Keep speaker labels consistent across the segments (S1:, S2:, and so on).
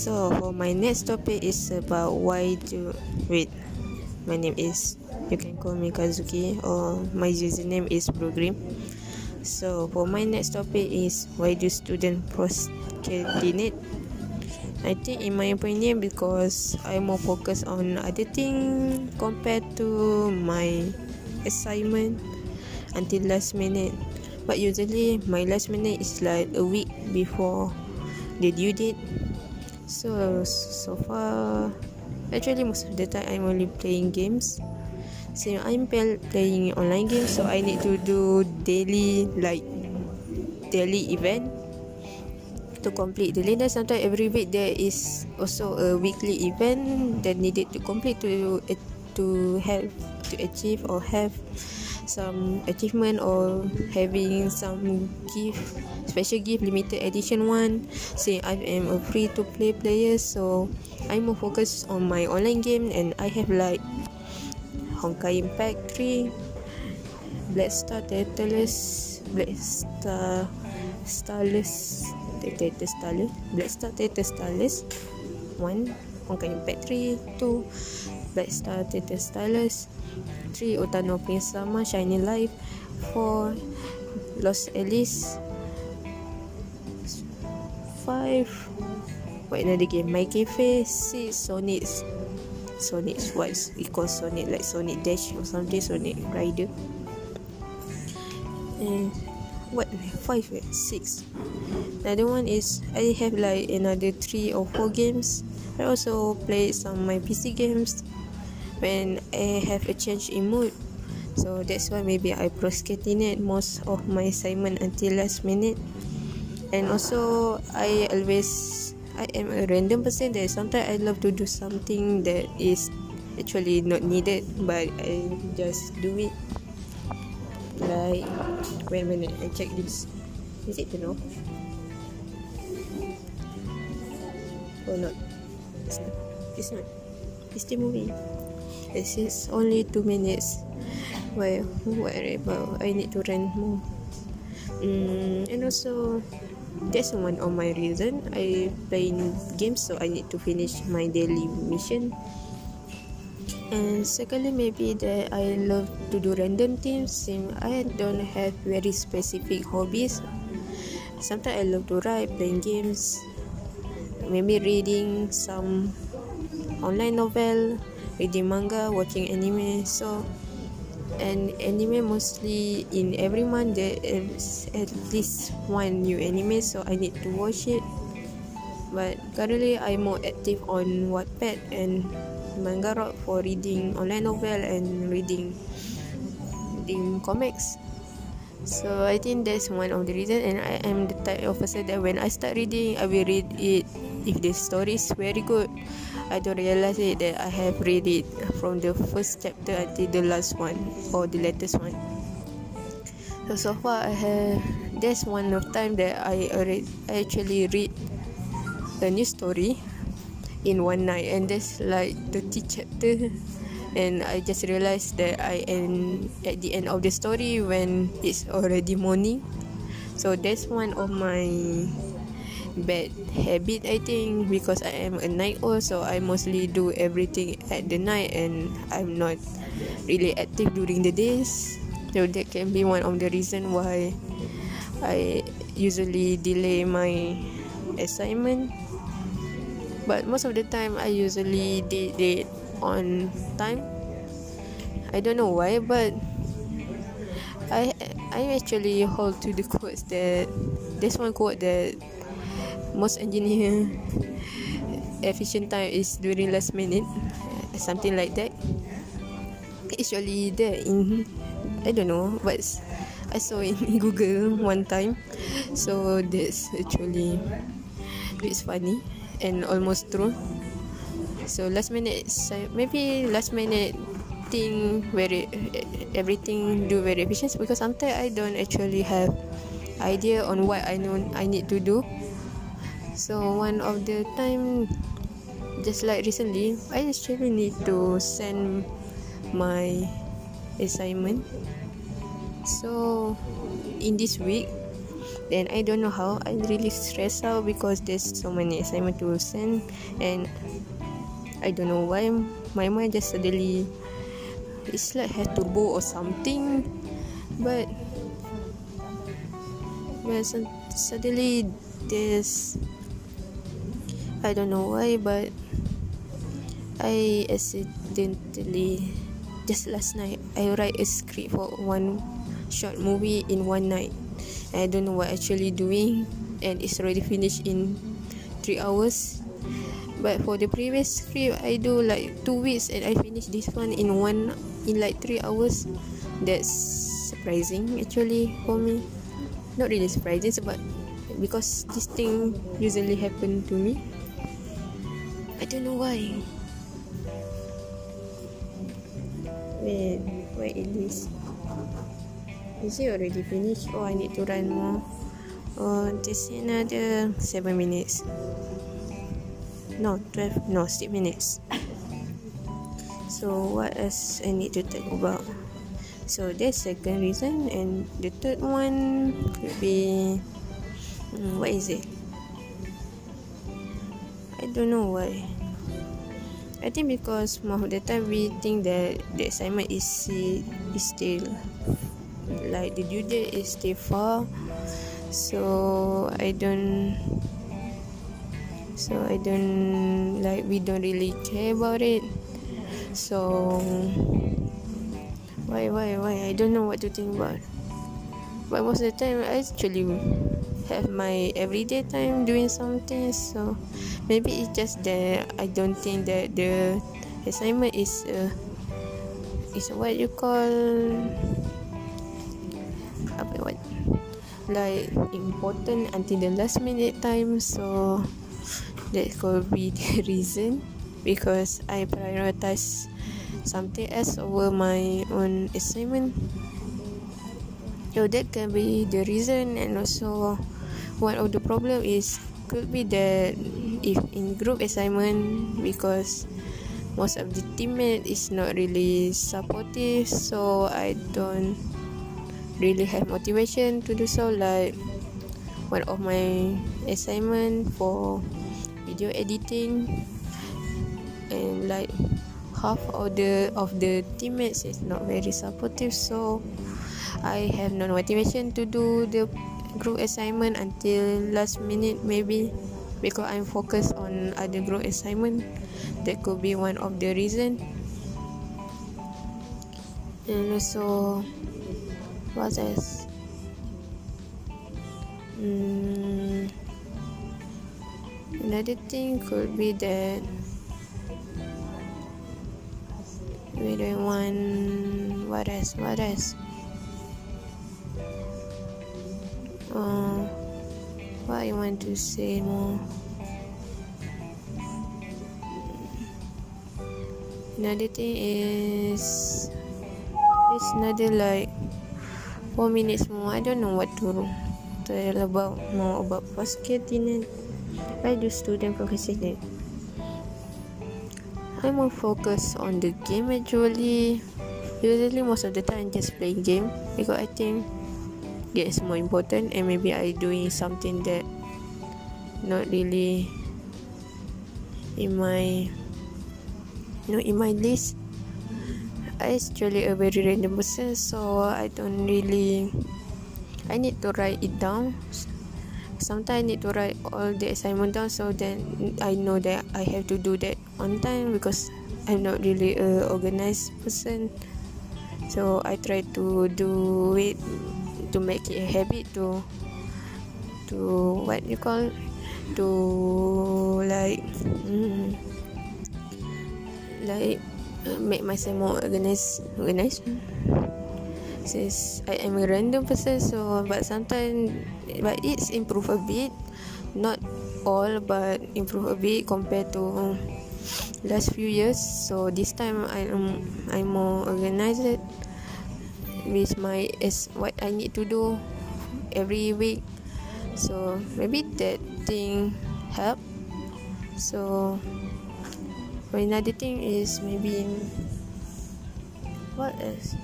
S1: So for my next topic is about why do wait. My name is you can call me Kazuki or my username is Program. So for my next topic is why do students procrastinate? I think in my opinion because I'm more focused on other thing compared to my assignment until last minute. But usually my last minute is like a week before the due date. So so far actually most of the time I'm only playing games. So I'm playing online games so I need to do daily like daily event to complete the list. Sometimes every week there is also a weekly event that needed to complete to to have to achieve or have some achievement or having some gift special gift limited edition one. Say I am a free to play player so I'm more focused on my online game and I have like Honkai Impact 3 Black Star Tetris Black Star Starless Tetris Starless Black Star Tetris Starless 1 Honkai Impact 3 2 Black Star Tetris Starless 3 Otano Sama Shiny Life 4 Los Alice 5 What another game? My Cafe 6 Sonic Sonic what is called Sonic like Sonic Dash or something Sonic Rider. And what 5 eh? 6 another one is I have like another 3 or 4 games. I also play some my PC games when I have a change in mood. So that's why maybe I procrastinate most of my assignment until last minute. And also I always I am a random person that sometimes I love to do something that is actually not needed but I just do it. Like a minute, I check this. Is it to know? Or not? It's not. It's not. It's still moving. This is only two minutes. Well, whatever. I need to run more. Mm, and also, that's one of my reason. I playing games, so I need to finish my daily mission. And secondly, maybe that I love to do random things. Since I don't have very specific hobbies. Sometimes I love to write, playing games, maybe reading some online novel reading manga, watching anime. So, and anime mostly in every month there is at least one new anime, so I need to watch it. But currently, I'm more active on Wattpad and Manga Rock for reading online novel and reading reading comics. So I think that's one of the reason, and I am the type of person that when I start reading, I will read it if the story is very good. I don't realize it that I have read it from the first chapter until the last one or the latest one. So so far I have that's one of time that I already I actually read a new story in one night and that's like 30 chapter and I just realized that I am at the end of the story when it's already morning. So that's one of my bad habit I think because I am a night owl so I mostly do everything at the night and I'm not really active during the days. So that can be one of the reason why I usually delay my assignment. But most of the time I usually did it on time. I don't know why but I I actually hold to the quotes that there's one quote that most engineer efficient time is during last minute uh, something like that. Actually there in I don't know but I saw in Google one time. So that's actually it's funny and almost true. So last minute maybe last minute thing very everything do very efficient because sometimes I don't actually have idea on what I know I need to do So one of the time, just like recently, I actually need to send my assignment. So in this week, then I don't know how I really stressed out because there's so many assignment to send and I don't know why my mind just suddenly it's like have turbo or something but but suddenly there's I don't know why but I accidentally just last night I write a script for one short movie in one night. I don't know what actually doing and it's already finished in three hours. But for the previous script I do like two weeks and I finish this one in one in like three hours. That's surprising actually for me. Not really surprising but because this thing usually happen to me I don't know why. Wait wait it is. Is it already finished? Oh I need to run more. Oh this another 7 minutes. No 12 no 6 minutes. So what else I need to talk about? So that's second reason and the third one could be um, what is it? I don't know why I think because most of the time we think that the assignment is is still like the due date is still far so I don't so I don't like we don't really care about it. So why why why? I don't know what to think about. But most of the time I actually have my everyday time doing something so maybe it's just that I don't think that the assignment is uh, is what you call apa what? Like important until the last minute time so that could be the reason because I prioritize something else over my own assignment. So that can be the reason and also one of the problem is could be that if in group assignment because most of the teammate is not really supportive so I don't really have motivation to do so. Like one of my assignment for video editing and like half of the of the teammates is not very supportive so I have no motivation to do the group assignment until last minute maybe because I'm focused on other group assignment. That could be one of the reason. And also what else? Mm, another thing could be that we don't want what else what else uh, what I want to say more another thing is it's another like four minutes more. I don't know what to tell about more about procrastinating. I do student procrastinate. I'm more focused on the game actually. Usually most of the time just playing game because I think game is more important and maybe I doing something that not really in my you know in my list. I actually a very random person so I don't really I need to write it down. Sometimes I need to write all the assignment down so then I know that I have to do that on time because I'm not really a organized person. So I try to do it to make it a habit to to what you call to like mm, like make myself more organized organized. Since I am a random person so but sometimes but it's improve a bit. Not all but improve a bit compared to last few years. So this time I am I'm more organized with my as what I need to do every week. So maybe that thing help. So another thing is maybe what else?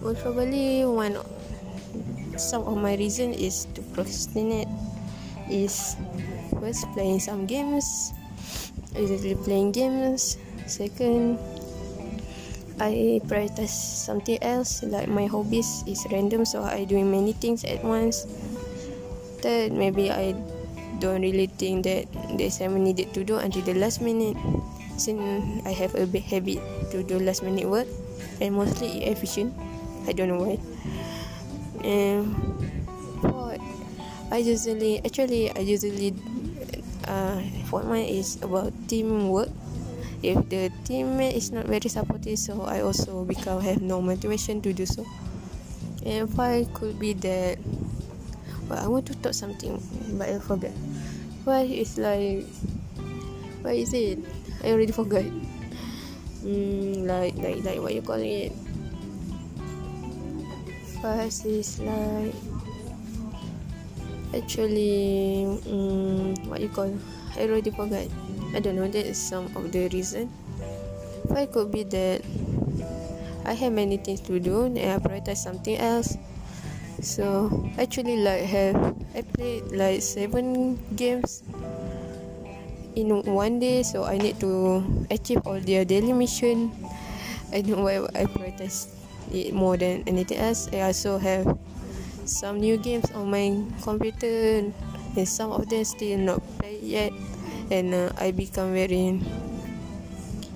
S1: most probably one some of my reason is to procrastinate is first playing some games usually playing games. Second I prioritize something else like my hobbies is random so I doing many things at once. Third maybe I don't really think that there's something needed to do until the last minute since I have a bad habit to do last minute work and mostly efficient. I don't know why. And fourth I usually actually I usually uh, fourth one is about teamwork if the teammate is not very supportive so I also become have no motivation to do so. And five could be that but I want to talk something but I forget. Why is like what is it? I already forgot. Mm, like like like what you call it? First is like actually mm, what you call? I already forgot I don't know that is some of the reason why could be that I have many things to do and I prioritize something else. So actually like have I played like seven games in one day so I need to achieve all their daily mission. I don't know why I prioritize it more than anything else. I also have some new games on my computer and some of them still not played yet and uh, I become very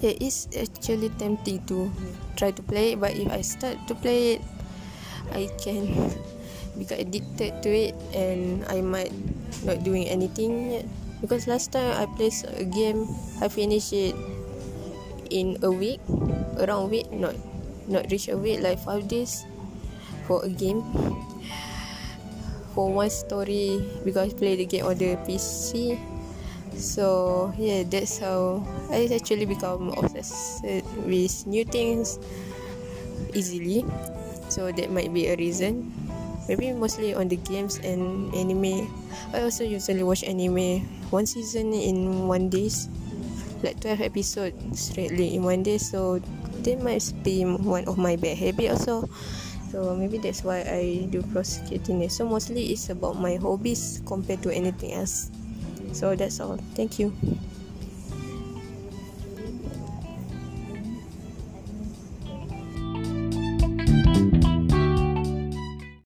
S1: it is actually tempting to try to play it. But if I start to play it I can become addicted to it and I might not doing anything yet. Because last time I play a game I finish it in a week around a week not not reach a week like five days for a game. For one story because I play the game on the PC so yeah that's how I actually become obsessed with new things easily. So that might be a reason. Maybe mostly on the games and anime. I also usually watch anime one season in one days. Like 12 episodes straightly in one day. So that might be one of my bad habit also. So maybe that's why I do prosecuting so mostly it's about my hobbies compared to anything else so that's all. Thank you